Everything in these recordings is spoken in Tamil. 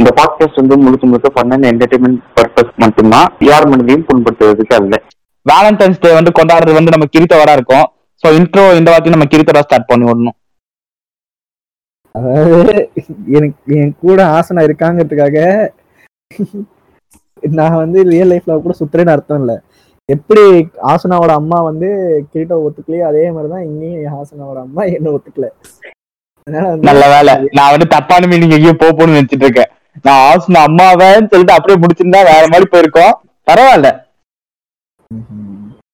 இந்த பாட்காஸ்ட் வந்து முழுக்க முழுக்க ஃபன் அண்ட் என்டர்டைன்மெண்ட் பர்பஸ் மட்டும்தான். யார் மனதையும் புண்படுத்துவதற்கு அல்ல. வேலண்டைன்ஸ் டே வந்து கொண்டாடுறது வந்து நம்ம கிரித்தவரா இருக்கும். சோ இன்ட்ரோ இந்த வாட்டி நம்ம கிரித்தவரா ஸ்டார்ட் பண்ணி விடணும் அதாவது எனக்கு என் கூட ஆசனா இருக்காங்கிறதுக்காக நான் வந்து ரியல் லைஃப்ல கூட சுத்துறேன்னு அர்த்தம் இல்ல. எப்படி ஆசனாவோட அம்மா வந்து கிரீட்டோ ஒத்துக்கலையோ அதே மாதிரிதான் இங்கேயும் ஆசனாவோட அம்மா என்ன ஒத்துக்கல. நல்ல வேலை. நான் வந்து தப்பான மீனிங் எங்கேயோ போக போகணும்னு நினைச்சிட்டு இருக்கேன். நான் ஆசன அம்மாவேன்னு சொல்லிட்டு அப்படியே முடிச்சிருந்தா வேற மாதிரி போயிருக்கோம். பரவாயில்ல.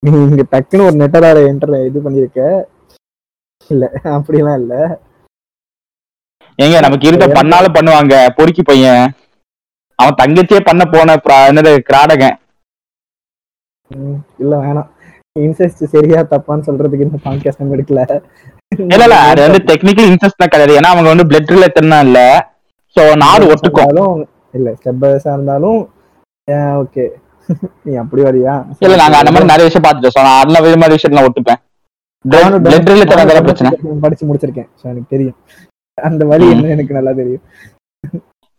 நீ இங்க டக்குன்னு ஒரு நெட்டரார என்டர் இது பண்ணிருக்க. இல்ல அப்படிலாம் இல்ல. ஏங்க நமக்கு இருக்க பண்ணாலும் பண்ணுவாங்க. பொறுக்கி பையன். அவன் தங்கச்சியே பண்ண போன என்னது கிராடகன். இல்ல வேணாம். இன்செஸ்ட் சரியா தப்பான்னு சொல்றதுக்கு இந்த பாட்காஸ்ட் எடுக்கல. இல்ல இல்ல அது வந்து டெக்னிக்கலி இன்ட்ரெஸ்ட் தான் கிடையாது. ஏன்னா அவங்க வந்து பிளட் ரிலேட்டட்னா இல்ல. சோ நாடு இருந்தாலும் இல்ல ஸ்டெப் பை இருந்தாலும் ஓகே நீ அப்படி வரியா இல்ல நாங்க அந்த மாதிரி நிறைய விஷயம் பார்த்துட்டோம் நான் அந்த மாதிரி விஷயத்துல பிரச்சனை படிச்சு முடிச்சிருக்கேன் so எனக்கு தெரியும் அந்த வழி. என்ன எனக்கு நல்லா தெரியும்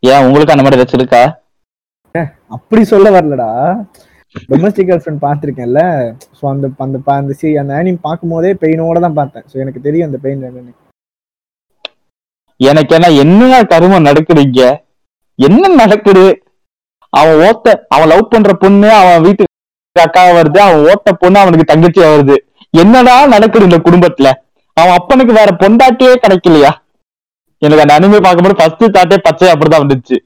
ஏன் உங்களுக்கு அந்த மாதிரி ஏதாச்சும் இருக்கா அப்படி சொல்ல வரலடா டொமஸ்டிக் கேர்ள் ஃப்ரெண்ட் பார்த்துருக்கேன்ல ஸோ அந்த அந்த அந்த சி அந்த ஆனிம் பார்க்கும் போதே பெயினோட தான் பார்த்தேன் ஸோ எனக்கு தெரியும் அந்த பெயின் என்னன்னு எனக்கு என்ன என்ன கருமம் நடக்குது இங்க என்ன நடக்குது? அவன் ஓத்த அவன் லவ் பண்ற பொண்ணு அவன் வீட்டுக்கு அக்காவா வருது அவன் ஓட்ட பொண்ணு அவனுக்கு தங்கச்சியா வருது. என்னடா நடக்குது இந்த குடும்பத்துல? அவன் அப்பனுக்கு வேற பொண்டாட்டியே கிடைக்கலையா? எனக்கு அந்த அனிமே பார்க்கும்போது ஃபர்ஸ்ட் தாட்டே பச்சை அப்படிதான் வந்துச்சு.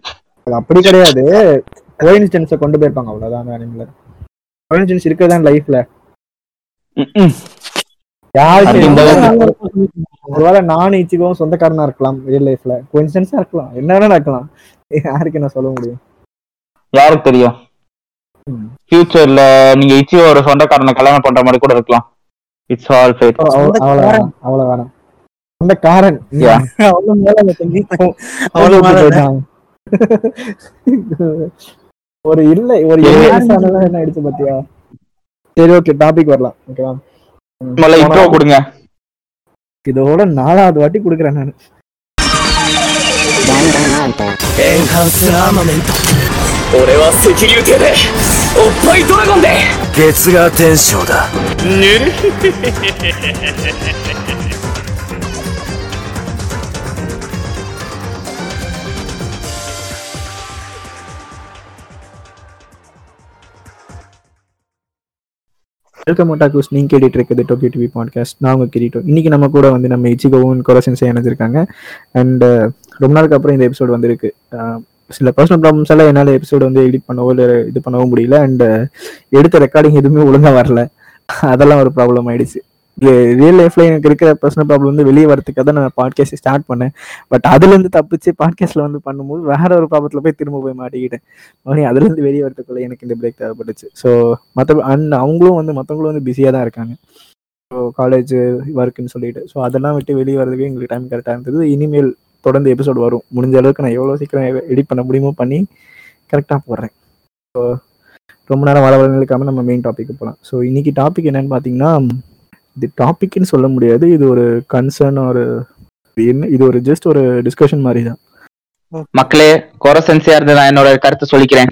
அது அப்படி கிடையாது. கோயின்சிடன்ஸை கொண்டு போயிருப்பாங்க அவ்வளவுதான் அனிமில் கோயின்சிடன்ஸ் இருக்கதான் லைஃப்ல ஒருவேளை நானும் இச்சிகவும் சொந்தக்காரனா இருக்கலாம் ரியல் லைஃப்ல கோயின்சிடன்ஸா இருக்கலாம். என்ன வேணா நடக்கலாம். யாருக்கு நான் சொல்ல முடியும்? யாருக்கு தெரியும். ஃபியூச்சர்ல நீங்க இச்சி ஒரு சொந்தக்காரனை கல்யாணம் பண்ற மாதிரி கூட இருக்கலாம். இட்ஸ் ஆல் ஃபேட் அவ்வளவு வேணாம். சொந்தக்காரன். Yeah. அவ்வளவு மேல. ஒரு இல்லை ஒரு என்ன ஆயிடுச்சு பாத்தியா? சரி ஓகே டாபிக் வரலாம். ஓகேவா முதல்ல இன்ட்ரோ கொடுங்க இதோட நாலாவது வாட்டி கொடுக்குறேன் நான் エンハンスアーマメント俺は赤竜艇でおっぱいドラゴンで月が天章だぬる வெல்கம் ஒட்டாக்கூஸ் நீங்க கேட்டுட்டு இருக்கிறது டோக்கியோ டிவி பாட்காஸ்ட் நான் உங்க கிரீட்டோ. இன்னைக்கு நம்ம கூட வந்து நம்ம இச்சிகோவும் கொரசன்ஸை இணைஞ்சிருக்காங்க. அண்ட் uh, ரொம்ப நாளுக்கு அப்புறம் இந்த எபிசோடு வந்திருக்கு. Uh, சில பர்சனல் ப்ராப்ளம்ஸ் எல்லாம் என்னால் எபிசோடு வந்து எடிட் பண்ணவோ இல்லை இது பண்ணவோ முடியல. அண்ட் uh, எடுத்த ரெக்கார்டிங் எதுவுமே ஒழுங்கா வரல. அதெல்லாம் ஒரு ப்ராப்ளம் ஆயிடுச்சு. ரியல் லைஃப்ல எனக்கு இருக்கிற பர்சனல் ப்ராப்ளம் வந்து வெளியே வரதுக்காக தான் நான் பாட்காஸ்ட் ஸ்டார்ட் பண்ணேன். பட் அதுலேருந்து தப்பிச்சு பாட்காஸ்ட்ல வந்து பண்ணும்போது வேற ஒரு ப்ராப்ளத்தில் போய் திரும்ப போய் மாட்டிக்கிட்டேன். மறுபடியும் அதுலேருந்து வெளியே வரதுக்குள்ள எனக்கு இந்த பிரேக் தேவைப்பட்டுச்சு. ஸோ மற்ற அண்ட் அவங்களும் வந்து மற்றவங்களும் வந்து பிஸியாக தான் இருக்காங்க. ஸோ காலேஜ் ஒர்க்குன்னு சொல்லிட்டு. ஸோ அதெல்லாம் விட்டு வெளியே வரதுக்கு எங்களுக்கு டைம் கரெக்டாக இருந்தது. இனிமேல் தொடர்ந்து எபிசோடு வரும். முடிஞ்ச அளவுக்கு நான் எவ்வளோ சீக்கிரம் எடிட் பண்ண முடியுமோ பண்ணி கரெக்டாக போடுறேன். ஸோ ரொம்ப நேரம் வர வரங்களுக்காம நம்ம மெயின் டாபிக் போகலாம் ஸோ இன்னைக்கு டாபிக் என்னன்னு பார்த்தீங்கன்னா இது டாபிக்னு சொல்ல முடியாது. இது ஒரு கன்சர்ன் ஒரு என்ன? இது ஒரு ஜஸ்ட் ஒரு டிஸ்கஷன் மாதிரி தான் மக்களே கொரசன்சியா இருந்து நான் என்னோட கருத்தை சொல்லிக்கிறேன்.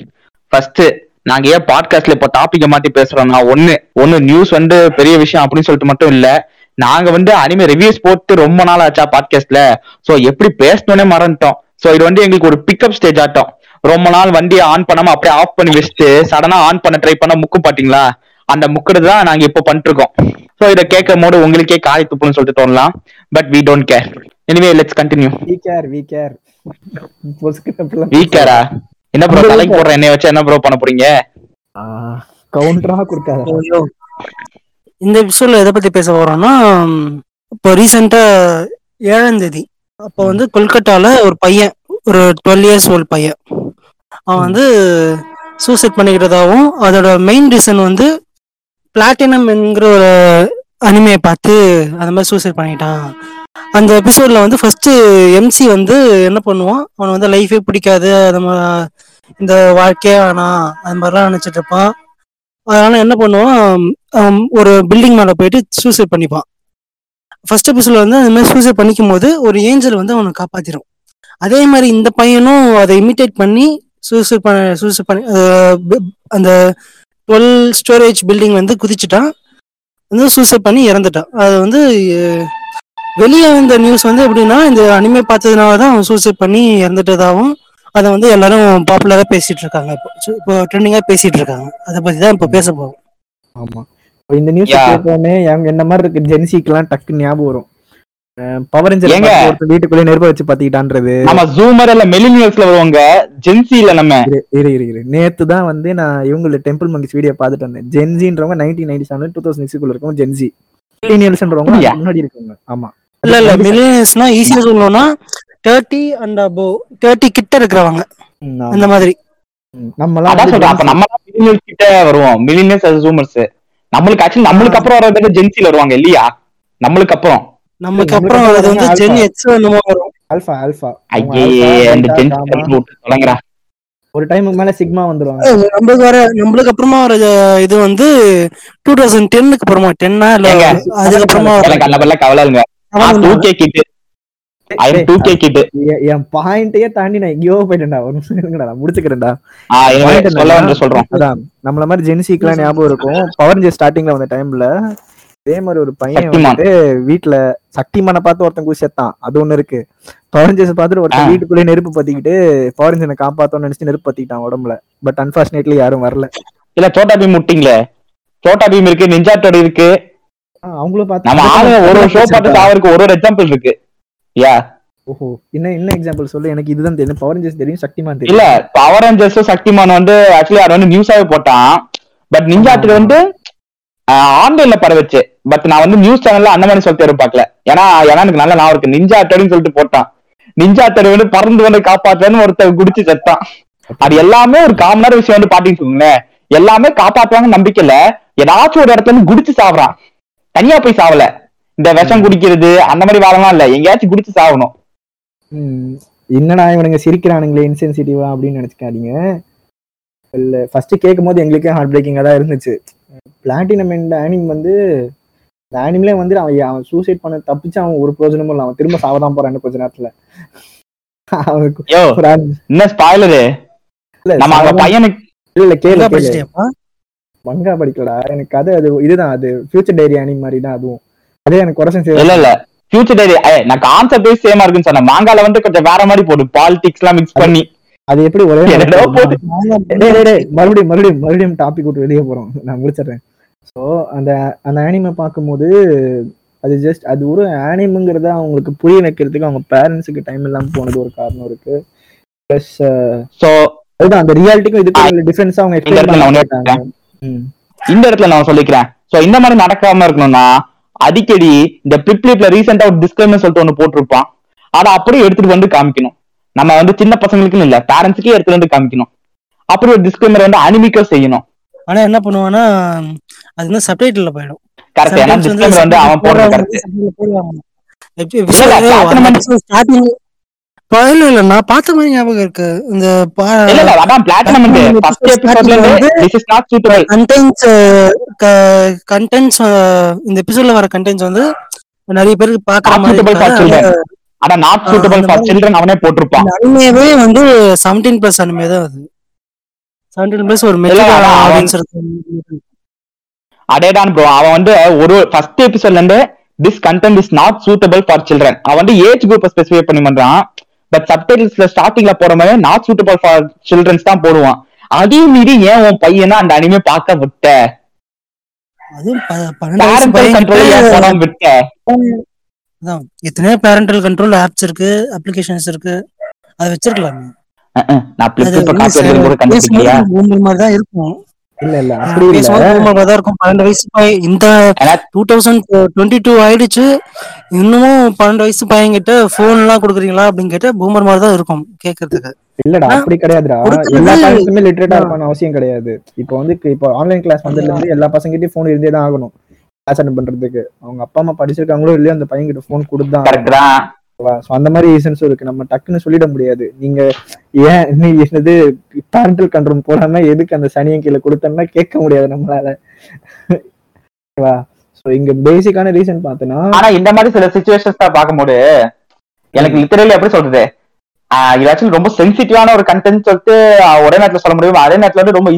ஃபர்ஸ்ட் நாங்க ஏன் பாட்காஸ்ட்ல இப்போ டாபிக்க மாத்தி பேசுறோம்னா ஒண்ணு ஒண்ணு நியூஸ் வந்து பெரிய விஷயம் அப்படின்னு சொல்லிட்டு மட்டும் இல்ல நாங்க வந்து அனிமே ரிவ்யூஸ் போட்டு ரொம்ப நாள் ஆச்சா பாட்காஸ்ட்ல சோ எப்படி பேசணும்னே மறந்துட்டோம். சோ இது வந்து எங்களுக்கு ஒரு பிக்கப் ஸ்டேஜ் ஆட்டம். ரொம்ப நாள் வண்டியை ஆன் பண்ணாம அப்படியே ஆஃப் பண்ணி வச்சுட்டு சடனா ஆன் பண்ண ட்ரை பண்ண முக்கு பாத்தீங்களா? அந்த முக்கிறது தான் நாங்க இப்போ பண்ணிட்டு இருக்கோம். சோ இதை கேட்கும் போது உங்களுக்கே காய் துப்புன்னு சொல்லிட்டு தோணலாம். But we don't care anyway let's continue we care we care வீக்கரா என்ன ப்ரோ தலைக்கு போடுற எண்ணெய் வச்சு என்ன ப்ரோ பண்ண போறீங்க? கவுண்டரா கொடுக்காத. ஐயோ. இந்த எபிசோட்ல எதை பத்தி பேச போறோம்னா இப்போ ரீசெண்டா ஏழாம் தேதி அப்போ வந்து கொல்கட்டால ஒரு பையன் ஒரு டுவெல் இயர்ஸ் ஓல்ட் பையன். அவன் வந்து சூசைட் பண்ணிக்கிறதாவும் அதோட மெயின் ரீசன் வந்து பிளாட்டினம் என்கிற ஒரு அனிமையை பார்த்து அந்த மாதிரி சூசைட் பண்ணிட்டான். அந்த எபிசோட்ல வந்து ஃபர்ஸ்ட் எம்சி வந்து என்ன பண்ணுவான்? அவனை வந்து லைஃபே பிடிக்காது அது இந்த வாழ்க்கையே வேணாம் அது மாதிரிலாம் நினைச்சிட்டு இருப்பான். அதனால என்ன பண்ணுவான்? ஒரு பில்டிங் மேல போயிட்டு சூசைட் பண்ணிப்பான். ஃபர்ஸ்ட் எபிசோட்ல வந்து அந்த மாதிரி சூசைட் பண்ணிக்கும் போது ஒரு ஏஞ்சல் வந்து அவனை காப்பாத்திரும். அதே மாதிரி இந்த பையனும் அதை இமிட்டேட் பண்ணி சூசைட் பண்ண சூசைட் பண்ணி அந்த டுவெல் ஸ்டோரேஜ் பில்டிங் வந்து குதிச்சுட்டான். வந்து சூசைட் பண்ணி இறந்துட்டான். அது வந்து வெளியே வந்த நியூஸ் வந்து எப்படின்னா இந்த அனிமே பார்த்ததுனால தான் அவன் சூசைட் பண்ணி இறந்துட்டதாகவும் அதை வந்து எல்லாரும் பாப்புலரா பேசிட்டு இருக்காங்க இப்போ. So, இப்போ ட்ரெண்டிங்கா பேசிட்டு இருக்காங்க. அதை பத்தி தான் இப்போ பேச போறோம். ஆமா. இப்ப இந்த நியூஸ். கேட்டோடனே என்ன மாதிரி இருக்கு? ஜென்சிக்கெல்லாம் டக்குன்னு ஞாபகம் வரும். பவர் ஏங்க? ஒருத்தர் வீட்டுக்குள்ளே நெருப்ப வச்சு பாத்திக்கிட்டான்றது. நம்ம ஜூமர் இல்ல மெலினியல்ஸ்ல வருவாங்க. ஜென்சி இல்ல நம்ம. இரு இரு இரு, இரு. நேத்து தான் வந்து நான் இவங்கள டெம்பிள் மங்கிஸ் வீடியோ பார்த்துட்டு வந்தேன். ஜென்ஜின்றவங்க nineteen ninety seven two thousand சிக்ஸ்க்குள்ள இருக்கவங்க ஜென்ஜி மில்லினியல்ஸ்ன்றவங்க அப்படியா? முன்னாடி இருக்கவங்க. ஆமா. இல்ல இல்ல. மில்லியன்ஸ்னா ஈஸியா சொல்லணும்னா தேர்ட்டி அண்ட் அபோ தேர்ட்டி கிட்ட இருக்கிறவங்க. அந்த மாதிரி. நம்மலாம் அதான் சொல்றேன். அப்ப நம்ம மில்லினியல்ஸ் கிட்ட வருவோம். மில்லினியல்ஸ் அது ஜூமர்ஸ் நம்மளுக்கு ஆக்சுவலி நம்மளுக்கு அப்புறம் வர்றதுக்கு ஜென்சில வருவாங்க இல்லையா? நம்மளுக்கு அப்புறம். நமக்கு அப்புறம் அப்புறம் அது வந்து alpha. ஜென் எக்ஸ் என்னமோ வரும். ஆல்பா ஆல்பா ஐயே அந்த ஜென்சி தொடங்குறா ஒரு டைமுக்கு மேல சிக்மா வந்துருவாங்க நம்மளுக்கு வர நம்மளுக்கு அப்புறமா வர இது வந்து டூ தௌசண்ட் டென்னுக்கு அப்புறமா டென்னா இல்ல ஏங்க, அதுக்கப்புறமா வர எனக்கு அந்த மாதிரிலாம் கவலை இல்லைங்க. அவன் two K kid I two K kid எ- என் பாயிண்டையே தாண்டி நான் எங்கேயோ போயிட்டேன்டா. ஒரு நிமிஷம் இருங்கடா நான் முடிச்சுக்கிறேன்டா. சொல்ல சொல்றோம். அதான் நம்மள மாதிரி ஜென்சிக்கெல்லாம் ஞாபகம் இருக்கும். பவர் ஜே ஸ்டார்டிங்ல வந்த டைம்ல இதே மாதிரி ஒரு பையன். வந்துட்டு வீட்டுல சக்திமானை பார்த்து ஒருத்தன் குதி செத்தான். அது ஒண்ணு இருக்கு. பவர் ஜேஸ் பார்த்துட்டு ஒருத்தன். வீட்டுக்குள்ளே நெருப்பு பத்திக்கிட்டு பவர் ஜெனை காப்பாத்தோம்னு நினைச்சு நெருப்பு பத்திக்கிட்டான் உடம்புல. பட் அன்பார்ச்சுனேட்லி யாரும் வரல. இல்ல சோட்டா பீம் முட்டிங்களே? சோட்டா பீம் இருக்கு நிஞ்சாட்டோட இருக்கு. அவங்களும் பார்த்து நம்ம ஆளு ஒரு ஷோ பார்த்து சாவருக்கு ஒரு ஒரு எக்ஸாம்பிள் இருக்கு. யா? ஓஹோ என்ன என்ன எக்ஸாம்பிள் சொல்லு? எனக்கு இதுதான் தெரியும். பவர் ஜேஸ் தெரியும் சக்திமான் இல்ல தெரியும் பவர் ரேஞ்சர்ஸும் சக்திமான் வந்து ஆக்சுவலி அது வந்து நியூஸாவே போட்டான். பட் நிஞ்சாட்டுக்கு வந்து ஆன்லைன்ல பரவச்சு பட் நான் வந்து நியூஸ் சேனல்ல அந்த மாதிரி சொல்லிட்டு பார்க்கல. ஏன்னா ஏன்னா எனக்கு நல்ல நான் இருக்கு. நிஞ்சா அட்டடின்னு சொல்லிட்டு போட்டான். நிஞ்சா தெருவுன்னு பறந்து வந்து காப்பாத்துறேன்னு ஒருத்தர் குடிச்சு செத்தான். அது எல்லாமே ஒரு காமனான விஷயம் வந்து பாத்தீங்கன்னு எல்லாமே காப்பாத்துவாங்க நம்பிக்கையில ஏதாச்சும் ஒரு இடத்துல இருந்து குடிச்சு சாவறான். தனியா போய் சாவல. இந்த விஷம் குடிக்கிறது அந்த மாதிரி வேலைலாம் இல்ல. எங்கேயாச்சும் குடிச்சு சாவணும். ம், என்னடா இவனுங்க சிரிக்கிறானுங்களே இன்சென்சிட்டிவா அப்படின்னு நினைச்சுக்காதீங்க. இல்ல ஃபர்ஸ்ட் கேட்கும் போது எங்களுக்கே ஹார்ட் பிரேக்கிங்கா தான் இருந்துச்சு. பிளாட்டினம் இந்த ஆனிம் வந்து இந்த ஆனிம்லே வந்து அவன் அவன் சூசைட் பண்ண தப்பிச்சு அவன் ஒரு பிரயோஜனமும் இல்லை அவன் திரும்ப சாவதான் போறான்னு கொஞ்ச நேரத்துல. என்ன ஸ்பாய்லரு இல்ல, நம்ம சாவதான்- பையனுக்கு இல்ல கேளு? மங்கா படிக்கலடா. எனக்கு அது அது இதுதான் அது ஃபியூச்சர் டைரி அனிம் மாதிரி தான் அதுவும். அதே எனக்கு குறைசன் இல்ல இல்ல. ஃபியூச்சர் டைரி நான் கான்செப்டே சேமா இருக்குன்னு சொன்னேன். மாங்கால வந்து கொஞ்சம் வேற மாதிரி போடும் பாலிடிக்ஸ் எல்லாம் மிக்ஸ் பண்ணி. அது எப்படி ஒரே மறுபடியும் மறுபடியும் மறுபடியும் டாபிக் விட்டு வெளியே போறோம். நான் முடிச்சிடுறேன். ஸோ அந்த அந்த ஆனிமை பார்க்கும்போது அது ஜஸ்ட் அது ஒரு ஆனிமுங்கிறத அவங்களுக்கு புரிய வைக்கிறதுக்கு அவங்க பேரண்ட்ஸுக்கு டைம் இல்லாம போனது ஒரு காரணம் இருக்கு. ப்ளஸ் சோ அதுதான் அந்த ரியாலிட்டிக்கும் இதுக்கும் டிஃபரன்ஸ் அவங்க இந்த இடத்துல நான் எக்ஸ்பிளைன் ஒண்ணு பண்ணிட்டாங்க ம். இந்த இடத்துல நான் சொல்லிக்கிறேன். சோ இந்த மாதிரி நடக்காம இருக்கணும்னா அடிக்கடி இந்த பிப்ளிப்ல ரீசெண்டா ஒரு டிஸ்கிளைமர் சொல்லிட்டு ஒண்ணு போட்டிருப்பான். அதை அப்படியே எடுத்துட்டு வந்து காமிக்கணும். நம்ம வந்து சின்ன பசங்களுக்குன்னு இல்ல பேரண்ட்ஸுக்கே எடுத்துட்டு வந்து காமிக்கணும். அப்படி ஒரு டிஸ்கிளைமர் வந்து அனிமிக்கா செய்யணும். ஆனா என்ன பண்ணுவான்னா அது வந்து சப்டைட்டில் போயிடும். இல்ல, நான் பார்த்த மாதிரி ஞாபகம் இருக்கு. இந்த நாட் சூட்டபிள் கண்டென்ட்ஸ் கண்டென்ட்ஸ் இந்த எபிசோட்ல வர கண்டென்ட்ஸ் வந்து நிறைய பேருக்கு பாக்குற மாதிரி ஆனா நாட் சூட்டபிள் ஃபார் சில்ட்ரன் அவனே போட்டிருப்பான். அனிமேவே வந்து செவன்டீன் பிளஸ் அனிமே தான் அது செவன்டீன் பிளஸ் ஒரு மெச்சூர் ஆடியன்ஸ் இருக்கு. அதேதான் ப்ரோ அவன் வந்து ஒரு ஃபர்ஸ்ட் எபிசோட்ல இருந்து this content is not suitable for children அவன் வந்து ஏஜ் குரூப் ஸ்பெசிஃபை பண்ணி பண்றான். பட் சப்டைட்டில்ஸ்ல ஸ்டார்டிங்ல போற மாதிரி நாட் சூட்டபிள் ஃபார் சில்ட்ரன்ஸ் தான் போடுவான். அதையும் மீறி ஏன் உன் பையனா அந்த அனிமே பார்க்க விட்ட? எத்தனையோ பேரண்டல் கண்ட்ரோல் ஆப்ஸ் இருக்கு அப்ளிகேஷன்ஸ் இருக்கு. அதை வச்சிருக்கலாம். நான் காப்பி கூட கண்டுபிடிக்கலையா? மாதிரி தான் இருக்கும். இல்ல இல்ல அப்படி தான் இருக்கும் பன்னெண்டு வயசு பையன் இந்த டூ தௌசண்ட் டுவெண்ட்டி டூ ஆயிடுச்சு. இன்னமும் பன்னெண்டு வயசு பையன் கிட்ட போன் எல்லாம் கொடுக்குறீங்களா அப்படின்னு கேட்டா பூமர் மாதிரி தான் இருக்கும் கேட்கறதுக்கு இல்லடா அப்படி கிடையாதுடா. எல்லா பேரண்ட்ஸுமே லிட்டரேட்டா இருக்கணும் அவசியம் கிடையாது. இப்போ வந்து இப்போ ஆன்லைன் கிளாஸ் வந்ததுல இருந்து எல்லா பசங்கிட்டயும் ஃபோன் இருந்தே தான் ஆகணும். கிளாஸ் அட்டன் பண்றதுக்கு. அவங்க அப்பா அம்மா படிச்சிருக்காங்களோ இல்லையோ அந்த பையன் கிட்ட கரெக்ட் தான் ஸோ அந்த மாதிரி ரீசன்ஸும் இருக்கு. நம்ம டக்குன்னு சொல்லிட முடியாது. நீங்க ஏன் நீ என்னது பேரண்டல் கண்ட்ரோல் போடாம எதுக்கு அந்த சனியன் கீழே கொடுத்தோம்னா கேட்க முடியாது நம்மளால. ஓகேவா? ஸோ இங்க பேசிக்கான ரீசன் பார்த்தோன்னா ஆனா இந்த மாதிரி சில சுச்சுவேஷன்ஸ் தான் பார்க்கும்போது எனக்கு லிட்டரலி எப்படி சொல்றது? ஆஹ் இது ஆக்சுவலி ரொம்ப சென்சிட்டிவான ஒரு கண்டென்ட் சொல்லிட்டு ஒரே நேரத்துல சொல்ல முடியும். அதே நேரத்துல வந்து ரொம்ப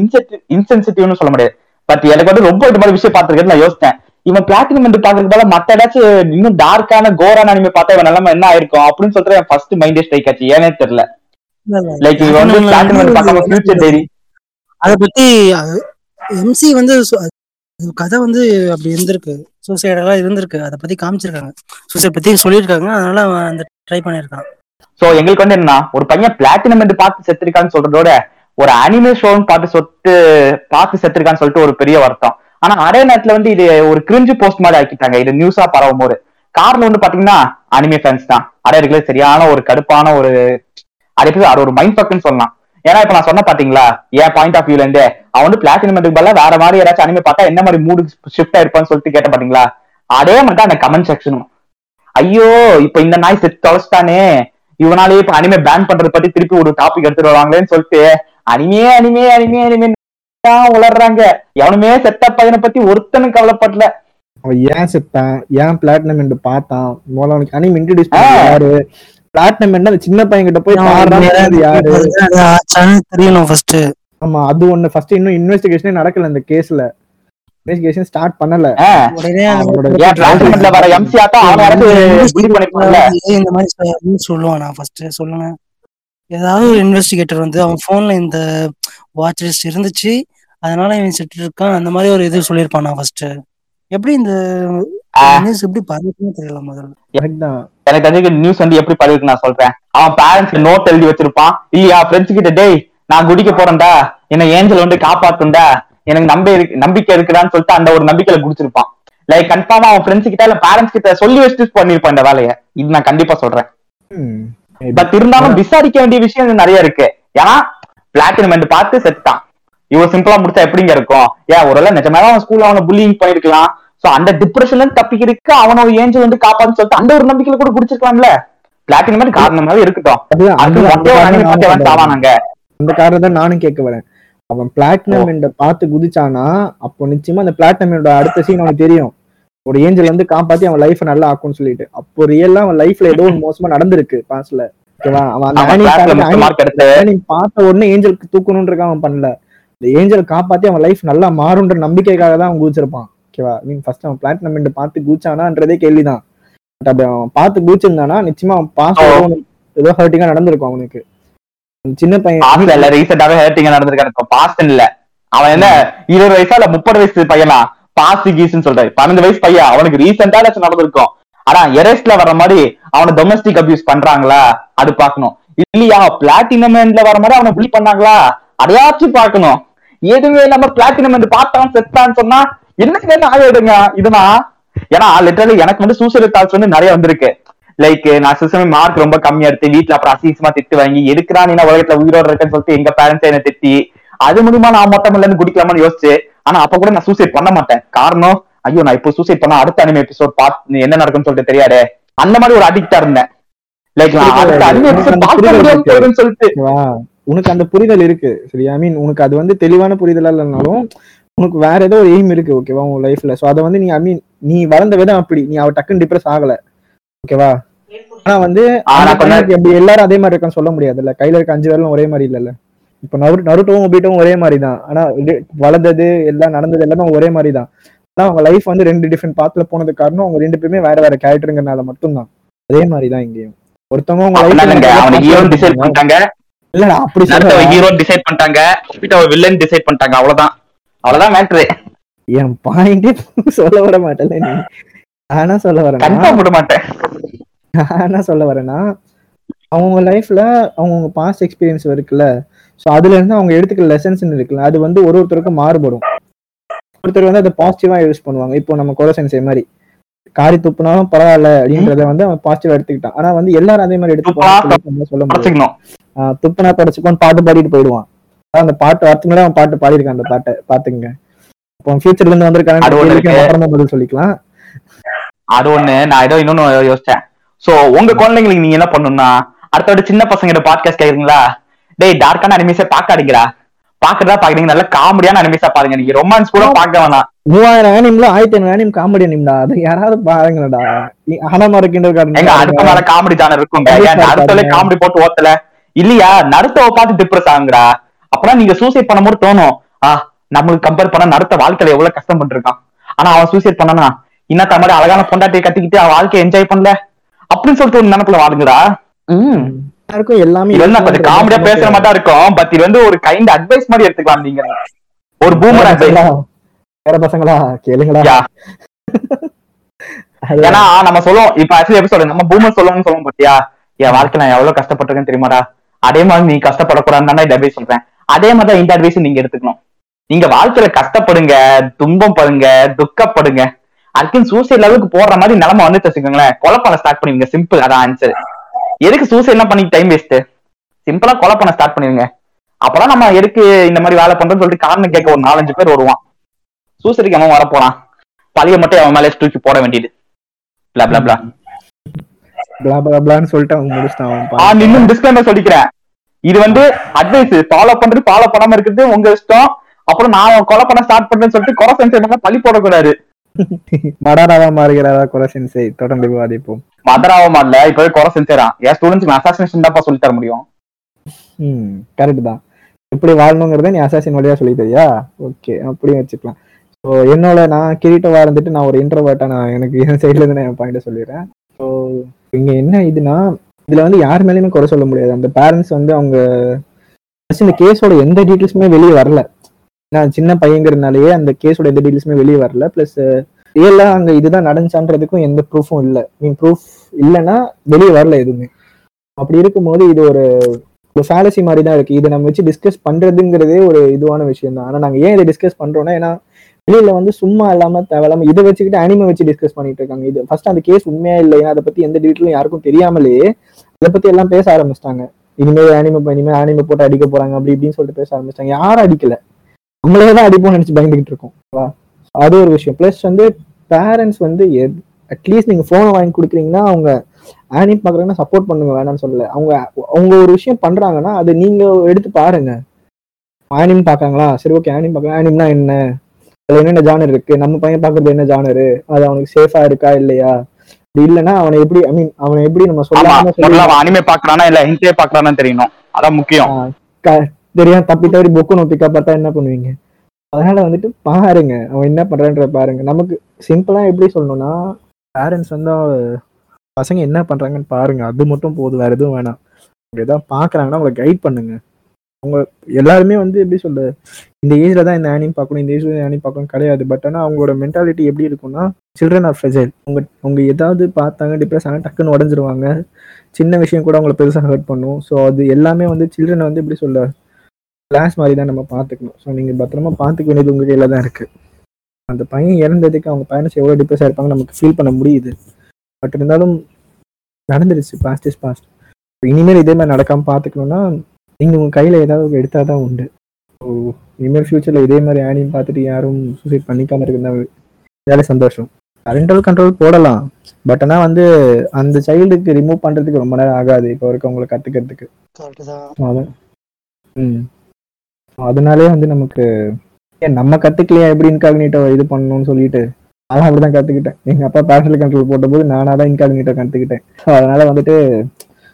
இன்சென்சிட்டிவ்னு சொல்ல முடியாது. பட் எனக்கு வந்து ரொம்ப இது மாதிரி விஷயம் பார்த்திருக்கேன்னு நான் யோசித்தேன். இவன் பிளாட்டினம் வந்து பாக்குறதுக்கு பதிலா மத்த ஏதாச்சும் இன்னும் டார்க்கான கோரான அனிமே பார்த்தா இவன் நிலைமை என்ன ஆயிருக்கும் அப்படின்னு சொல்லிட்டு என் ஃபர்ஸ்ட் மைண்டே ஸ்ட்ரைக் ஆச்சு. ஏனே தெரியல. லைக் இவன் வந்து பிளாட்டினம் பார்த்தா ஃபியூச்சர் டைரி அத பத்தி எம்சி வந்து கதை வந்து அப்படி இருந்திருக்கு. சூசைடெல்லாம் இருந்திருக்கு. அதை பத்தி காமிச்சிருக்காங்க. சூசைட் பத்தி சொல்லியிருக்காங்க. அதனால அவன் அந்த ட்ரை பண்ணியிருக்கான். சோ எங்களுக்கு வந்து என்ன ஒரு பையன் பிளாட்டினம் வந்து பார்த்து செத்துருக்கான்னு சொல்றதோட ஒரு அனிமே ஷோன்னு பார்த்து சொத்து பார்த்து செத்துருக்கான்னு சொல்லிட்டு ஒரு பெரிய வருத்தம். ஆனா அதே நேரத்துல வந்து இது ஒரு கிரிஞ்சு போஸ்ட் மாதிரி ஆக்கிட்டாங்க. இது நியூஸா பரவும் போது. காரணம் வந்து பாத்தீங்கன்னா அனிமே ஃபேன்ஸ் தான். அட இருக்கிறது சரியான ஒரு கடுப்பான ஒரு அதே அது ஒரு மைண்ட் பக்குன்னு சொல்லலாம். ஏன்னா இப்ப நான் சொன்ன பாத்தீங்களா? ஏன் பாயிண்ட் ஆஃப் வியூல இருந்து அவன் வந்து பிளாட்டினம் பதிலா வேற மாதிரி ஏதாச்சும் அனிமே பார்த்தா என்ன மாதிரி மூடு ஷிஃப்ட் ஆயிருப்பான்னு சொல்லிட்டு கேட்ட பாத்தீங்களா? அதே மாதிரி தான் அந்த கமெண்ட் செக்ஷனும் ஐயோ இப்ப இந்த நாய் செத்து தொலைச்சிட்டானே. இவனாலே இப்ப அனிமே பேன் பண்றத பத்தி திருப்பி ஒரு டாபிக் எடுத்துட்டு வருவாங்களேன்னு சொல்லிட்டு அனிமே அனிமே அனிமே அனிமே தான் உளறாங்க எவனுமே செத்த பையனை பத்தி ஒருத்தனும் கவலைப்படல. அவன் ஏன் செத்தான்? ஏன் பிளாட்டினம் என்று பார்த்தான்? முதல்ல அவனுக்கு அனிம் இன்ட்ரடியூஸ். யாரு? பிளாட்டினம் அந்த சின்ன பையன் கிட்ட போய் யாரு? தெரியணும் ஃபர்ஸ்ட் ஆமா அது ஒண்ணு. ஃபர்ஸ்ட் இன்னும் இன்வெஸ்டிகேஷனே நடக்கல இந்த கேஸ்ல இன்வெஸ்டிகேஷன் ஸ்டார்ட் பண்ணல. இந்த மாதிரி சொல்லுவானா ஃபர்ஸ்ட் சொல்லுங்க. ஏதாவது ஒரு இன்வெஸ்டிகேட்டர் வந்து அவன் போன்ல இந்த வாட்ச் லிஸ்ட் இருந்துச்சு அதனால இவன் செட்டு இருக்கான் அந்த மாதிரி ஒரு இது சொல்லியிருப்பானா ஃபர்ஸ்ட் எப்படி இந்த நியூஸ் எப்படி பரவுச்சுன்னு தெரியல முதல்ல. எனக்கு தெரிஞ்ச நியூஸ் வந்து எப்படி பதிவுக்கு நான் சொல்றேன்? அவன் பேரண்ட்ஸ்க்கு நோட் எழுதி வச்சிருப்பான். இல்லையா ஃப்ரெண்ட்ஸ் கிட்ட டேய் நான் குடிக்க போறேன்டா. என்ன ஏஞ்சல் வந்து காப்பாத்துண்டா எனக்கு நம்ப இருக்கு நம்பிக்கை இருக்குடான்னு சொல்லிட்டு அந்த ஒரு நம்பிக்கையில குடிச்சிருப்பான். லைக் கன்ஃபார்மா அவன் ஃப்ரெண்ட்ஸ் கிட்ட இல்ல பேரண்ட்ஸ் கிட்ட சொல்லி வச்சுட்டு பண்ணிருப்பான் இந்த வேலையை. இது நான் கண்டிப்பா சொல்றேன். பட் இருந்தாலும் விசாரிக்க வேண்டிய விஷயம் நிறைய இருக்கு. ஏன்னா பிளாட்டினம் வந்து பார்த்து செத்தான் இவன் சிம்பிளா முடிச்சா எப்படிங்க இருக்கும்? ஏன் ஒருவேளை நிஜமாவே அவன் ஸ்கூல்ல அவனை புல்லிங் பண்ணிருக்கலாம் சோ அந்த டிப்ரெஷன்ல இருந்து தப்பிக்கிறதுக்கு அவன ஒரு ஏஞ்சல் வந்து காப்பான்னு சொல்லிட்டு அந்த ஒரு நம்பிக்கையில கூட குடிச்சிருக்கலாம்ல? பிளாட்டினம் காரணமாவே இருக்கட்டும். காரணம் எவன் சாவானாங்க அந்த காரணம் தான் நானும் கேட்க வரேன். அவன் பிளாட்டினம் என்ற பார்த்து குதிச்சானா அப்போ நிச்சயமா அந்த பிளாட்டினம் அடுத்த சீன் அவனுக்கு தெரியும். ஒரு ஏஞ்சல் வந்து காப்பாத்தி அவன் லைஃப் நல்லா ஆக்கும்னு சொல்லிட்டு. அப்போ ரியலா அவன் லைஃப்ல ஏதோ ஒரு மோசமா நடந்திருக்கு பாஸ்ட்ல ஓகேவா அவன் பார்த்து உடனே ஏஞ்சலுக்கு தூக்கணும்ன்றக்க அவன் பண்ணல. இந்த ஏஞ்சல் காப்பாத்தி அவன் லைஃப் நல்லா மாறுன்ற நம்பிக்கைக்காக தான் அவன் குதிச்சிருப்பான். ஓகேவா மீன் ஃபர்ஸ்ட் அவன் பிளாட்டினம் பார்த்து குதிச்சானான்றதே கேள்விதான். பட் அப்படி அவன் பார்த்து குதிச்சிருந்தானா நிச்சயமா அவன் பாஸ்ட் ஏதோ ஹர்ட்டிங்கா நடந்திருக்கும் அவனுக்கு. சின்ன பையன் இல்ல ரீசெண்டாவே ஹேர்ட்டிங்க நடந்திருக்காரு இப்போ பாஸ்ட் இல்ல. அவன் என்ன இருபது வயசா இல்ல முப்பது வயசு பையனா? பாசி கீஸ்ன்னு சொல்றாரு. பன்னெண்டு வயசு பையன். அவனுக்கு ரீசெண்டா ஏதாச்சும் நடந்திருக்கும். ஆனா எரேஸ்ட்ல வர மாதிரி அவனை டொமஸ்டிக் அபியூஸ் பண்றாங்களா? அது பாக்கணும் இல்லையா? பிளாட்டினமெண்ட்ல வர மாதிரி அவனை புலி பண்ணாங்களா? அதையாச்சும் பார்க்கணும். எதுவுமே இல்லாம பிளாட்டினம் பார்த்தான் செத்தான்னு சொன்னா என்ன ஆகிடுங்க இதுனா ஏன்னா லிட்டரலி எனக்கு வந்து சூசைட் தாட்ஸ் வந்து நிறைய வந்திருக்கு. லைக் நான் சில மார்க் ரொம்ப கம்மியா எடுத்து வீட்டுல அப்புறம் அசிங்கமா திட்டு வாங்கி எடுக்கிறான் நீ உலகத்துல உயிரோட இருக்கேன்னு சொல்லிட்டு எங்க பேரண்ட்ஸ் என்ன திட்டி? அது மூலியமா நான் மொத்தம் இல்லைன்னு குடிக்கலாமான்னு யோசிச்சு ஆனா அப்ப கூட நான் சூசைட் பண்ண மாட்டேன். காரணம் ஐயோ நான் இப்போ சூசைட் பண்ணா அடுத்த அனிமே எபிசோட் பார்த்து என்ன நடக்கும்னு சொல்லிட்டு தெரியாதே. அந்த மாதிரி ஒரு அடிக்டா இருந்தேன். லைக் சொல்லிட்டு. உனக்கு அந்த புரிதல் இருக்கு. சரி ஐ மீன் உனக்கு அது வந்து தெளிவான புரிதலா இல்லைனாலும் உனக்கு வேற ஏதோ ஒரு எய்ம் இருக்கு ஓகேவா உன் லைஃப்ல சோ அதை வந்து நீ ஐ மீன் நீ வளர்ந்த விதம் அப்படி. நீ அவ டக்குன்னு டிப்ரெஸ் ஆகல. ஓகேவா ஆனா வந்து எல்லாரும் அதே மாதிரி இருக்கான்னு சொல்ல முடியாதுல்ல. கையில இருக்க அஞ்சு விரலும் ஒரே மாதிரி இல்லல்ல. இப்ப நரு நருட்டோவும் ஒபிட்டோவும் ஒரே மாதிரி தான் ஆனா வளர்ந்தது எல்லாம் நடந்தது எல்லாமே ஒரே மாதிரி தான் ஆனா அவங்க லைஃப் வந்து ரெண்டு டிஃப்ரெண்ட் பாத்துல போனது காரணம் அவங்க ரெண்டு பேருமே வேற வேற கேரக்டருங்கிறனால மட்டும்தான். அதே மாதிரி தான் இங்கேயும். ஒருத்தவங்க பண்ணிட்டாங்க. இல்ல அப்படி ஹீரோ டிசைட் பண்ணிட்டாங்க. வில்லன் டிசைட் பண்ணிட்டாங்க. அவ்வளவுதான். அவ்வளவுதான் மேட்ரு என் பாயிண்டே சொல்ல வர மாட்டேன்ல நீ. ஆனா சொல்ல வரேன்? விட மாட்டேன். என்ன சொல்ல வரேன்னா அவங்க லைஃப்ல அவங்கவுங்க பாஸ்ட் எக்ஸ்பீரியன்ஸ் இருக்குல்ல ஸோ அதுல இருந்து அவங்க எடுத்துக்கிற லெசன்ஸ் இருக்குல்ல அது வந்து ஒரு ஒருத்தருக்கும் மாறுபடும். ஒருத்தர் வந்து அதை பாசிட்டிவா யூஸ் பண்ணுவாங்க. இப்போ நம்ம கோர சென்சே மாதிரி காரி துப்புனாலும் பரவாயில்ல அப்படின்றத வந்து அவன் பாசிட்டிவா எடுத்துக்கிட்டான். ஆனா வந்து எல்லாரும் அதே மாதிரி எடுத்து சொல்ல ஆஹ் துப்புனா படிச்சுக்கோன்னு பாட்டு பாடிட்டு போயிடுவான். அந்த பாட்டு வரத்துக்கு முன்னாடி அவன் பாட்டு பாடியிருக்கான் அந்த பாட்டை பாத்துங்க இப்போ ஃபியூச்சர்ல இருந்து வந்திருக்காங்க. அப்புறமா பதில் சொல்லிக்கலாம். அது ஒண்ணு. நான் ஏதோ இன்னொன்னு யோசிச்சேன். சோ உங்க குழந்தைங்களுக்கு நீங்க என்ன பண்ணணும்னா அடுத்த வாட்டி சின்ன பசங்க பாட்காஸ்ட் கேக்குறீங்களா? டேய் டார்க்கான அனிமேஸே பாக்காதீங்கடா பாக்குறதா பாக்குறீங்க நல்ல காமெடியான அனிமேஸா பாருங்க நீங்க ரொமான்ஸ் கூட பார்க்க வேணாம். மூவாயிரம் ஆனிம்ல ஆயிரத்தி ஐநூறு ஆனிம் காமெடி அனிம்டா அது யாராவது பாருங்களடா ஹனமா இருக்கின்ற எங்க அடுத்த மேல காமெடி இருக்குங்க. ஏன் நருத்தோல காமெடி போட்டு ஓத்தல? இல்லையா? நருத்தோவை பார்த்து டிப்ரெஸ் ஆகுங்கடா. அப்புறம் நீங்க சூசைட் பண்ணும்போது தோணும். ஆ நம்மளுக்கு கம்பேர் பண்ணா நருத்த வாழ்க்கையில எவ்வளவு கஷ்டம் பண்ணிருக்கான். ஆனா அவன் சூசைட் பண்ணனா? இன்னத்த மாதிரி அழகான பொண்டாட்டியை கட்டிக்கிட்டு அவன் வாழ்க்கையை என்ஜாய் பண்ணல? அப்படின்னு சொல்லிட்டு ஒரு நினைப்புல வாழுங்கடா. ம். எல்லாருக்கும் எல்லாமே நான் கொஞ்சம் காமெடியா பேசுற மாதிரி தான் இருக்கும். பட் இது வந்து ஒரு கைண்ட் அட்வைஸ் மாதிரி எடுத்துக்கலாம் நீங்க. ஒரு பூமர் அட்வைஸ் வேற பசங்களா? கேளுங்களா? ஏன்னா நம்ம சொல்லுவோம் இப்ப ஆக்சுவலி எப்படி சொல்றேன் நம்ம பூமர் சொல்லுவோம்னு சொல்லுவோம் பாத்தியா? என் வாழ்க்கை நான் எவ்வளவு கஷ்டப்பட்டிருக்கேன் தெரியுமாடா? அதே மாதிரி நீ கஷ்டப்படக்கூடாதுன்னு இந்த அட்வைஸ் சொல்றேன். அதே மாதிரி தான் இந்த அட்வைஸ் நீங்க எடுத்துக்கணும். நீங்க வாழ்க்கையில கஷ்டப்படுங்க துன்பம் படுங்க துக்கப்படுங்க. அதுக்குன்னு சூசைட் லெவலுக்கு போடுற மாதிரி நிலைமை வந்து வச்சுக்கோங்களேன். கொலை பண்ண ஸ்டார்ட் பண்ணுவீங்க சிம்பிள் அதான் ஆன்சர் எதுக்கு சூசைட் எல்லாம் பண்ணி டைம் வேஸ்ட் சிம்பிளா கொலை பண்ண ஸ்டார்ட் பண்ணுவீங்க அப்பதான் நம்ம எதுக்கு இந்த மாதிரி வேலை பண்றோம்னு சொல்லிட்டு காரணம் கேட்க ஒரு நாலஞ்சு பேர் வருவான். சூசைடுக்கு அவன் வர போறான் பழைய மட்டும் அவன் மேலே தூக்கி போட வேண்டியது. blah blah blah blah blah blahன்னு சொல்லிட்டு அவன் முடிச்சிட்டான். இன்னும் டிஸ்கிளைமர் சொல்லிக்கிறேன். இது வந்து அட்வைஸ் ஃபாலோ பண்றது ஃபாலோ பண்ணாம இருக்கிறது உங்க இஷ்டம். அப்புறம் நான் கொலை பண்ண ஸ்டார்ட் பண்றேன்னு சொல்லிட்டு கொலை சென்ஸ் பழி போடக்கூடாது. மடாராவா மாறுகிறாரா கொலை சென்சை தொடர்ந்து விவாதிப்போம். மதராவ இல்ல இப்பவே குறை சென்சேரான் என் ஸ்டூடெண்ட்ஸ்க்கு அசாசினேஷன் தான்ப்பா சொல்லி தர முடியும். ம் கரெக்ட் தான். எப்படி வாழணுங்கிறத நீ அசாசின் வழியா சொல்லி தரியா? ஓகே அப்படியும் வச்சுக்கலாம். ஸோ என்னோட நான் கிரீட்டவா இருந்துட்டு நான் ஒரு இன்ட்ரோவர்ட்டா நான் எனக்கு என் சைட்ல இருந்து நான் என் பாயிண்ட சொல்லிடுறேன். ஸோ இங்க என்ன இதுனா இதுல வந்து யார் மேலேயுமே குறை சொல்ல முடியாது. அந்த பேரண்ட்ஸ் வந்து அவங்க இந்த கேஸோட எந்த டீட்டெயில்ஸுமே வெளியே வரல. நான் சின்ன பையங்கிறதுனாலயே அந்த கேஸோட எந்த டீட்டெயில்ஸுமே வெளியே வரல. ப்ளஸ் ரியலா அங்க இதுதான் நடந்துச்சான்றதுக்கும் எந்த ப்ரூஃபும் இல்லை. மீன் ப்ரூஃப் இல்லைன்னா வெளியே வரல எதுவுமே. அப்படி இருக்கும்போது இது ஒரு ஒரு ஃபேலசி மாதிரி தான் இருக்கு. இதை நம்ம வச்சு டிஸ்கஸ் பண்றதுங்கிறதே ஒரு இதுவான விஷயம் தான் ஆனா நாங்க ஏன் இதை டிஸ்கஸ் பண்றோம்னா ஏன்னா வெளியில வந்து சும்மா இல்லாம தேவையில்லாம இதை வச்சுக்கிட்டு அனிமை வச்சு டிஸ்கஸ் பண்ணிட்டு இருக்காங்க. இது ஃபர்ஸ்ட் அந்த கேஸ் உண்மையா இல்லையா அதை பத்தி எந்த டீட்டெயிலும் யாருக்கும் தெரியாமலே அதை பத்தி எல்லாம் பேச ஆரம்பிச்சிட்டாங்க. இனிமேல் அனிமை இனிமேல் அனிமை போட்டு அடிக்க போறாங்க. அப்படி இப்படின்னு சொல்லிட்டு பேச ஆரம்பிச்சிட்டாங்க. யாரும் அடிக்கல. நம்மளே தான் அடிப்போம்னு நினைச்சு பயந்துகிட்டு இருக்கோம். வா. அது ஒரு விஷயம். ப்ளஸ் வந்து பேரண்ட்ஸ் வந்து அட்லீஸ்ட் நீங்க போனை வாங்கி கொடுக்குறீங்கன்னா அவங்க ஆனிம் பாக்குறாங்கன்னா சப்போர்ட் பண்ணுங்க வேணாம்னு சொல்லல. அவங்க அவங்க ஒரு விஷயம் பண்றாங்கன்னா அது நீங்க எடுத்து பாருங்க. ஆனிம் பாக்குறாங்களா? சரி ஓகே ஆனிம் பாக்குறாங்க ஆனிம்னா என்ன? அதுல என்னென்ன ஜானர் இருக்கு? நம்ம பையன் பாக்குறது என்ன ஜானரு அது அவனுக்கு சேஃபா இருக்கா இல்லையா? அப்படி இல்லைன்னா அவனை எப்படி ஐ மீன் அவனை எப்படி நம்ம சொல்லாம அனிமே பாக்குறானா இல்ல ஹிண்டே பாக்குறானு தெரியணும். அதான் முக்கியம். தெரியாம தப்பி தவறி புக்கு நோட்டிக்கா பார்த்தா என்ன பண்ணுவீங்க? அதனால வந்துட்டு பாருங்க. அவன் என்ன பண்றான்ற பாருங்க. நமக்கு சிம்பிளா எப்படி சொல்லணும்னா பேரண்ட்ஸ் வந்து பசங்க என்ன பண்றாங்கன்னு பாருங்க. அது மட்டும் போதும். வேற எதுவும் வேணாம். அவங்க ஏதாவது பாக்குறாங்கன்னா அவங்களை கைட் பண்ணுங்க. அவங்க எல்லாருமே வந்து எப்படி சொல்ல இந்த ஏஜ்ல தான் இந்த ஆனியும் பார்க்கணும். இந்த ஏஜ்ல ஆனியும் பார்க்கணும் கிடையாது. பட் ஆனால் அவங்களோட மென்டாலிட்டி எப்படி இருக்கும்னா சில்ட்ரன் ஆர் ஃப்ரெஜைல் உங்க உங்க ஏதாவது பார்த்தாங்க டிப்ரெஸ் ஆனால் டக்குன்னு உடஞ்சிருவாங்க. சின்ன விஷயம் கூட அவங்களை பெருசாக ஹர்ட் பண்ணும். ஸோ அது எல்லாமே வந்து சில்ட்ரனை வந்து எப்படி சொல்ல கிளாஸ் மாதிரி தான் நம்ம பார்த்துக்கணும். ஸோ நீங்கள் பத்திரமா பார்த்துக்க வேண்டியது உங்கள் கையில் தான் இருக்குது அந்த பையன் இறந்ததுக்கு அவங்க பேரண்ட்ஸ் எவ்வளோ டிப்ரெஸ் இருப்பாங்க நமக்கு ஃபீல் பண்ண முடியுது. பட் இருந்தாலும் நடந்துருச்சு பாஸ்ட் இஸ் பாஸ்ட் இனிமேல் இதே மாதிரி நடக்காமல் பார்த்துக்கணும்னா நீங்கள் உங்கள் கையில் ஏதாவது எடுத்தால் தான் உண்டு. ஸோ இனிமேல் ஃப்யூச்சரில் இதே மாதிரி ஆனியும் பார்த்துட்டு யாரும் சூசைட் பண்ணிக்காம இருக்குதான் வேலை சந்தோஷம். பேரண்டல் கண்ட்ரோல் போடலாம். பட் ஆனால் வந்து அந்த சைல்டுக்கு ரிமூவ் பண்ணுறதுக்கு ரொம்ப நேரம் ஆகாது. இப்போ வரைக்கும் அவங்கள கற்றுக்கிறதுக்கு ம். அதனாலே வந்து நமக்கு ஏன் நம்ம கத்துக்கலையா எப்படி இன்காக்னிட்டோ இது பண்ணணும்னு சொல்லிட்டு? நான் அப்படிதான் கத்துக்கிட்டேன். எங்க அப்பா பேரண்டல் கண்ட்ரோல் போட்டபோது நானா தான் இன்காக்னிட்டோ கத்துக்கிட்டேன். ஸோ அதனால வந்துட்டு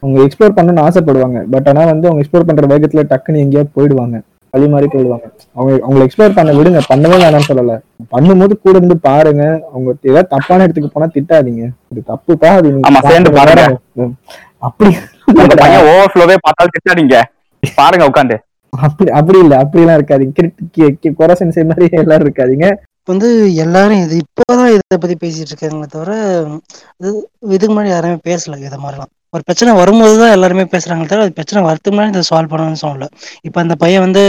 அவங்க எக்ஸ்ப்ளோர் பண்ணணும்னு ஆசைப்படுவாங்க. பட் ஆனா வந்து அவங்க எக்ஸ்ப்ளோர் பண்ற வேகத்துல டக்குன்னு எங்கேயாவது போயிடுவாங்க. வழி மாதிரி போயிடுவாங்க. அவங்க அவங்களை எக்ஸ்ப்ளோர் பண்ண விடுங்க. பண்ணவே வேணாம்னு சொல்லல. பண்ணும்போது கூட இருந்து பாருங்க. அவங்க ஏதாவது தப்பான இடத்துக்கு போனா திட்டாதீங்க. இது தப்புப்பா அது. அப்படி. ஓவர்ஃப்ளோவே பார்த்தாலும் திட்டாதீங்க. பாருங்க உட்காந்து அப்படி அப்படி இல்ல அப்படிலாம் இருக்காதீங்க கிரிட்- கி- குறை சென்சை மாதிரி எல்லாரும் இருக்காதீங்க. வந்து எல்லாரும் இது இப்போதான் இதை பத்தி பேசிட்டு இருக்காங்களே தவிர இது இதுக்கு முன்னாடி யாருமே பேசல இதை மாதிரிலாம். ஒரு பிரச்சனை வரும்போது தான் எல்லாருமே பேசுறாங்களே தவிர அது பிரச்சனை வரதுக்கு முன்னாடி இதை சால்வ் பண்ணணும்னு சொல்லல இப்போ அந்த பையன் வந்து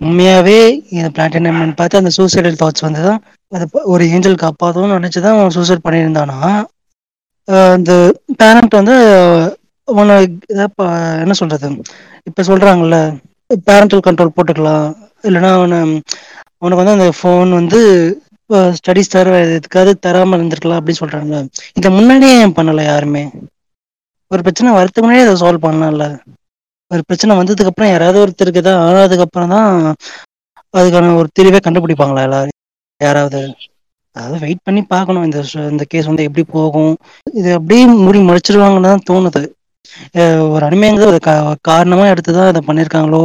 உண்மையாவே இந்த பிளாட்டினம் பார்த்து அந்த சூசைடல் தாட்ஸ் வந்து தான் அது ஒரு ஏஞ்சல் காப்பாற்றணும்னு நினைச்சு தான் அவன் சூசைட் பண்ணியிருந்தானா. ஆஹ் அந்த பேரண்ட் வந்து உன்னை என்ன சொல்றது? இப்போ சொல்றாங்கல்ல பேரண்டல் கண்ட்ரோல் போட்டுக்கலாம். இல்லைன்னா அவனை உனக்கு வந்து அந்த ஃபோன் வந்து ஸ்டடிஸ் தர எதுக்காவது தராமல் இருந்திருக்கலாம் அப்படின்னு சொல்றாங்க இதை முன்னாடியே ஏன் பண்ணல யாருமே? ஒரு பிரச்சனை வரதுக்கு முன்னாடியே அதை சால்வ் பண்ணலாம்ல. ஒரு பிரச்சனை வந்ததுக்கு அப்புறம் யாராவது ஒருத்தருக்கு தான் ஆனதுக்கு அப்புறம் தான் அதுக்கான ஒரு தீர்வே கண்டுபிடிப்பாங்களா எல்லாரும் யாராவது. அதாவது வெயிட் பண்ணி பார்க்கணும். இந்த இந்த கேஸ் வந்து எப்படி போகும்? இது அப்படியே மூடி முடிச்சிருவாங்கன்னு தான் தோணுது. ஒரு அனிமைங்கிறது ஒரு காரணமா எடுத்துதான் இதை பண்ணிருக்காங்களோ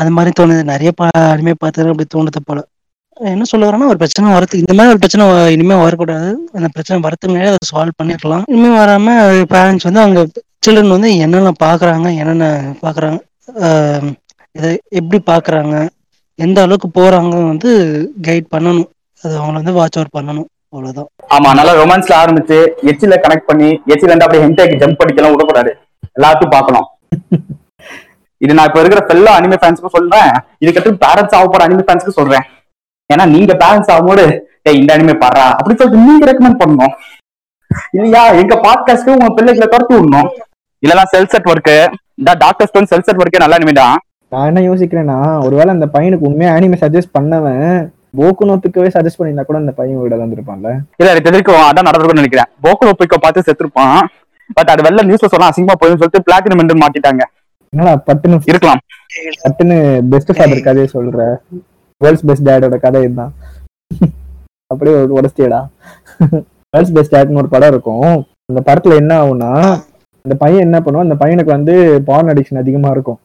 அது மாதிரி தோணுது. நிறைய பா அனிமை பார்த்து அப்படி தோணுது போல. என்ன சொல்ல வரேன்னா ஒரு பிரச்சனை வரது இந்த மாதிரி ஒரு பிரச்சனை இனிமே வரக்கூடாது. அந்த பிரச்சனை வரதுக்கு முன்னாடி அதை சால்வ் பண்ணிருக்கலாம். இனிமே வராம பேரண்ட்ஸ் வந்து அவங்க சில்ட்ரன் வந்து என்னென்ன பாக்குறாங்க என்னென்ன பாக்குறாங்க ஆஹ் இதை எப்படி பாக்குறாங்க எந்த அளவுக்கு போறாங்க வந்து கைட் பண்ணணும். அது அவங்கள வந்து வாட்ச் அவுட் பண்ணணும். அவ்வளவுதான். ஆமா நல்லா ரொமான்ஸ்ல ஆரம்பிச்சு எச்சில கனெக்ட் பண்ணி எச்சில இருந்து அப்படியே ஹென்டேக்கு ஜம்ப் பண்ணிக்கலாம் விடக்கூடாது. எல்லாத்தையும் பார்க்கணும். இது நான் இப்ப இருக்கிற எல்லா அனிமே ஃபேன்ஸ்க்கும் சொல்றேன். இதுக்கடுத்து பேரண்ட்ஸ் ஆக போற அனிமே ஃபேன்ஸ்க்கு சொல்றேன். ஏன்னா நீங்க பேரண்ட்ஸ் ஆகும்போது டேய் இந்த அனிமே பாடுறா. அப்படி சொல்லிட்டு நீங்க ரெக்கமெண்ட் பண்ணணும். இல்லையா? எங்க பாட்காஸ்ட்க்கு உங்க பிள்ளைகளை துரத்தி விடணும். இல்லனா செல் செட் ஒர்க்கு இந்த டாக்டர் ஸ்டோன் செல் செட் ஒர்க்கே நல்லா அனிமேதான் நான் என்ன யோசிக்கிறேன்னா ஒருவேளை அந்த பையனுக்கு உண்மையா அனிமே சஜஸ்ட் பண்ணவன் போக்குனோத்துக்கவே சஜஸ்ட் பண்ணியிருந்தா கூட அந்த பையன் விட வந்திருப்பான்ல இல்ல தெரிவிக்கும் அதான் நடந்திருக்கும்னு நினைக்கிறேன். போக்கோ பிக்கோ பார்த்து செத்துருப்பான். பட் அது வெளில நியூஸ்ல சொன்னா அசிங்கமா போயிடும் சொல்லிட்டு பிளாட்டினம் மெண்டல் மாட்டிட்டாங்க என்னடா பட்டுன்னு இருக்கலாம். பட்டுன்னு பெஸ்ட் ஃபாதர் கதையை சொல்ற. வேர்ல்ட்ஸ் பெஸ்ட் டேடோட கதை இதுதான். அப்படியே உடச்சியடா வேர்ல்ட்ஸ் பெஸ்ட் டேட்னு ஒரு படம் இருக்கும். அந்த படத்துல என்ன ஆகும்னா அந்த பையன் என்ன பண்ணுவான்? அந்த பையனுக்கு வந்து பார்ன் அடிக்ஷன் அதிகமா இருக்கும்.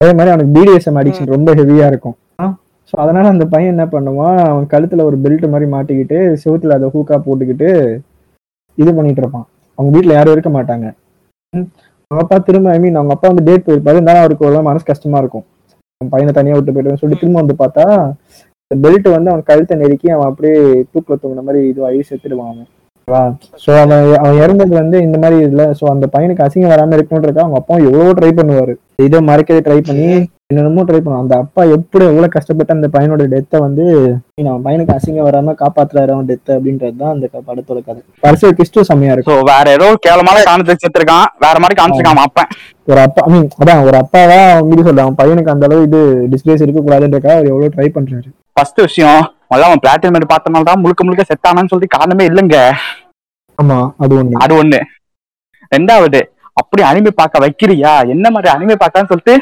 அதே மாதிரி அவனுக்கு பிடிஎஸ்எம் அடிக்ஷன் ரொம்ப ஹெவியா இருக்கும். ஸோ அதனால அந்த பையன் என்ன பண்ணுவான்? அவன் கழுத்துல ஒரு பெல்ட் மாதிரி மாட்டிக்கிட்டு செவுத்துல அதை ஹூக்கா போட்டுக்கிட்டு இது பண்ணிட்டு இருப்பான். அவங்க வீட்டில் யாரும் இருக்க மாட்டாங்க. அவங்க அப்பா திரும்ப ஐ மீன் அவங்க அப்பா வந்து டேட் போயிருப்பாரு. இருந்தாலும் அவருக்கு ஒரு மனசு கஷ்டமா இருக்கும். அவன் பையனை தனியாக விட்டு போயிட்டு சொல்லி திரும்ப வந்து பார்த்தா பெல்ட் வந்து அவன் கழுத்தை நெருக்கி அவன் அப்படியே தூக்கில் தூங்கின மாதிரி இதுவாகி செத்துடுவான் அவன். ஸோ அவன் அவன் இறந்தது வந்து இந்த மாதிரி இல்லை. ஸோ அந்த பையனுக்கு அசிங்கம் வராம இருக்கணுன்றதுக்காக அவங்க அப்பா எவ்வளவோ ட்ரை பண்ணுவார். இதை மறைக்கவே ட்ரை பண்ணி என்னென்னமோ ட்ரை பண்ணுவான் அந்த அப்பா எப்படி எவ்வளவு கஷ்டப்பட்டு அந்த பையனோட டெத்தை வந்து அவன் பையனுக்கு அசிங்கம் வராம காப்பாத்துறாரு அவன் டெத் அப்படின்றது தான் அந்த படத்தோட கதை. கடைசியில் கிறிஸ்துவ செம்மையா இருக்கும். வேற ஏதோ கேவலமான காரணத்தை செத்துருக்கான் வேற மாதிரி காமிச்சிருக்கான் அப்பன். ஒரு அப்பா ஐ மீன் அதான் ஒரு அப்பாவா அவன் மீறி சொல்ல அவன் பையனுக்கு அந்த அளவு இது டிஸ்பிளேஸ் இருக்க கூடாதுன்றக்காக அவர் எவ்வளவு ட்ரை பண்றாரு. ஃபர்ஸ்ட் விஷயம் முதல்ல அவன் பிளாட்டினம் பார்த்தனால தான் முழுக்க முழுக்க செத்தானான்னு சொல்லிட்டு காரணமே இல்லைங்க. ஆமா அது ஒண்ணு. அது ஒண்ணு. ரெண்டாவது அப்படி அனிமே பார்க்க வைக்கிறியா? என்ன மாதிரி அனிமே பார்க்கலாம்னு சொல்லிட்டு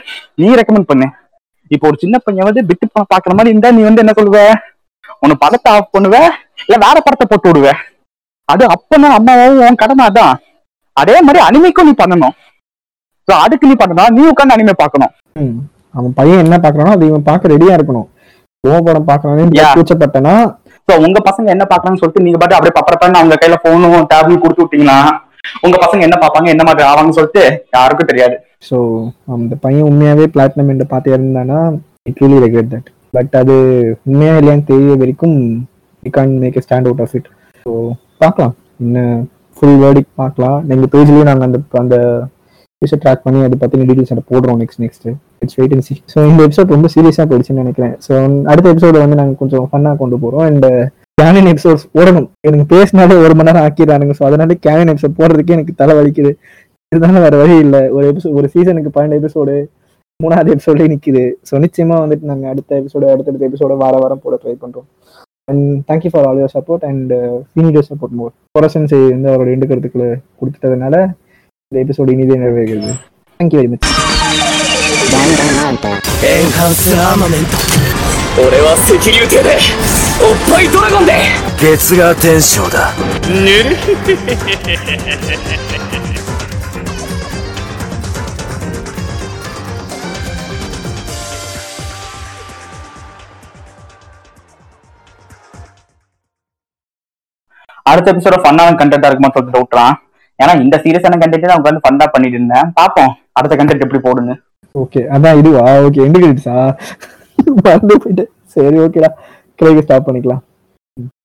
நீ ரெக்கமெண்ட் பண்ணு. இப்போ ஒரு சின்ன பையன் வந்து பிட்டு படம் பாக்குற மாதிரி இருந்தா நீ வந்து என்ன சொல்லுவ? உன்னை படத்தை ஆஃப் பண்ணுவ இல்ல வேற படத்தை போட்டு விடுவ? அது அப்பனா அம்மாவும் உன் கடமை அதான். அதே மாதிரி அனிமைக்கும் நீ பண்ணணும். So அதுக்கு நீ பண்ணணும். நீ உட்காந்து அனிமே பார்க்கணும். அவன் பையன் என்ன பாக்குறானோ அது இவன் பார்க்க ரெடியா இருக்கணும். ஓ படம் பாக்குறானே. கூச்சப்பட்டனா சோ உங்க பசங்க என்ன பாக்கலாம்னு சொல்லிட்டு நீங்க பாட்டு அப்படியே பப்பரப்பான்னு அவங்க கையில போனும் டேப்லெட் கொடுத்து விட்டீங்கன்னா உங்க பசங்க என்ன பார்ப்பாங்க என்ன மாதிரி ஆவாங்கன்னு சொல்லிட்டு யாருக்கும் தெரியாது. ஸோ அந்த பையன் உண்மையாவே பிளாட்டினம் என்று பார்த்து இருந்தானா? It really regret that but அது உண்மையா இல்லையான்னு தெரிய வரைக்கும் we can make a stand out of it so பார்க்கலாம். இன்னும் ஃபுல் வேர்டிக் பார்க்கலாம். எங்கள் பேஜ்லேயும் நாங்கள் அந்த அந்த விஷயம் ட்ராக் பண்ணி அதை பற்றின டீட்டெயில்ஸ் அதை போடுறோம் next next it's wait and see so இந்த எபிசோட் ரொம்ப சீரியஸாக போயிடுச்சுன்னு நினைக்கிறேன். ஸோ அடுத்த எபிசோட வந்து நாங்கள் கொஞ்சம் ஃபன்னாக கொண்டு போகிறோம் அண்ட் கேனின் எபிசோட்ஸ் போடணும் எனக்கு பேசினாலே ஒரு மணி நேரம் ஆக்கிடுறானுங்க ஸோ அதனால கேனின் எபிசோட் போடுறதுக்கே எனக்கு தலை வலிக்குது இருந்தாலும் வேற வழி இல்லை ஒரு எபிசோட் ஒரு சீசனுக்கு பன்னெண்டு எபிசோடு மூணாவது எபிசோடே நிக்குது ஸோ நிச்சயமா வந்துட்டு நாங்க அடுத்த எபிசோட அடுத்தடுத்த எபிசோட வார வாரம் போட ட்ரை பண்றோம் and thank you for all your support and ஃபீனிட் support more கொரசன்ஸ் வந்து அவரோட ரெண்டு கருத்துக்களை கொடுத்துட்டதுனால இந்த எபிசோடு இனிதே நிறைவேறுகிறது தேங்க்யூ வெரி மச் エンハンスアーマメント俺は赤竜艇で おっぱいドラゴンで月が天章だぬる அடுத்த எபிசோட ஃபன்னான கண்டென்ட்டா இருக்குமா சொல்லிட்டு விட்டுறான் ஏன்னா இந்த சீரியஸான கண்டென்ட் நான் உட்காந்து ஃபன்னா பண்ணிட்டு இருந்தேன் பாப்போம் அடுத்த கண்டென்ட் எப்படி போடுன்னு ஓகே அதான் இதுவா ஓகே எண்டு கிரெடிட்ஸா மறந்து போயிட்டு சரி ஓகேடா கிளைக்கு ஸ்டாப் பண்ணிக்கலாம்.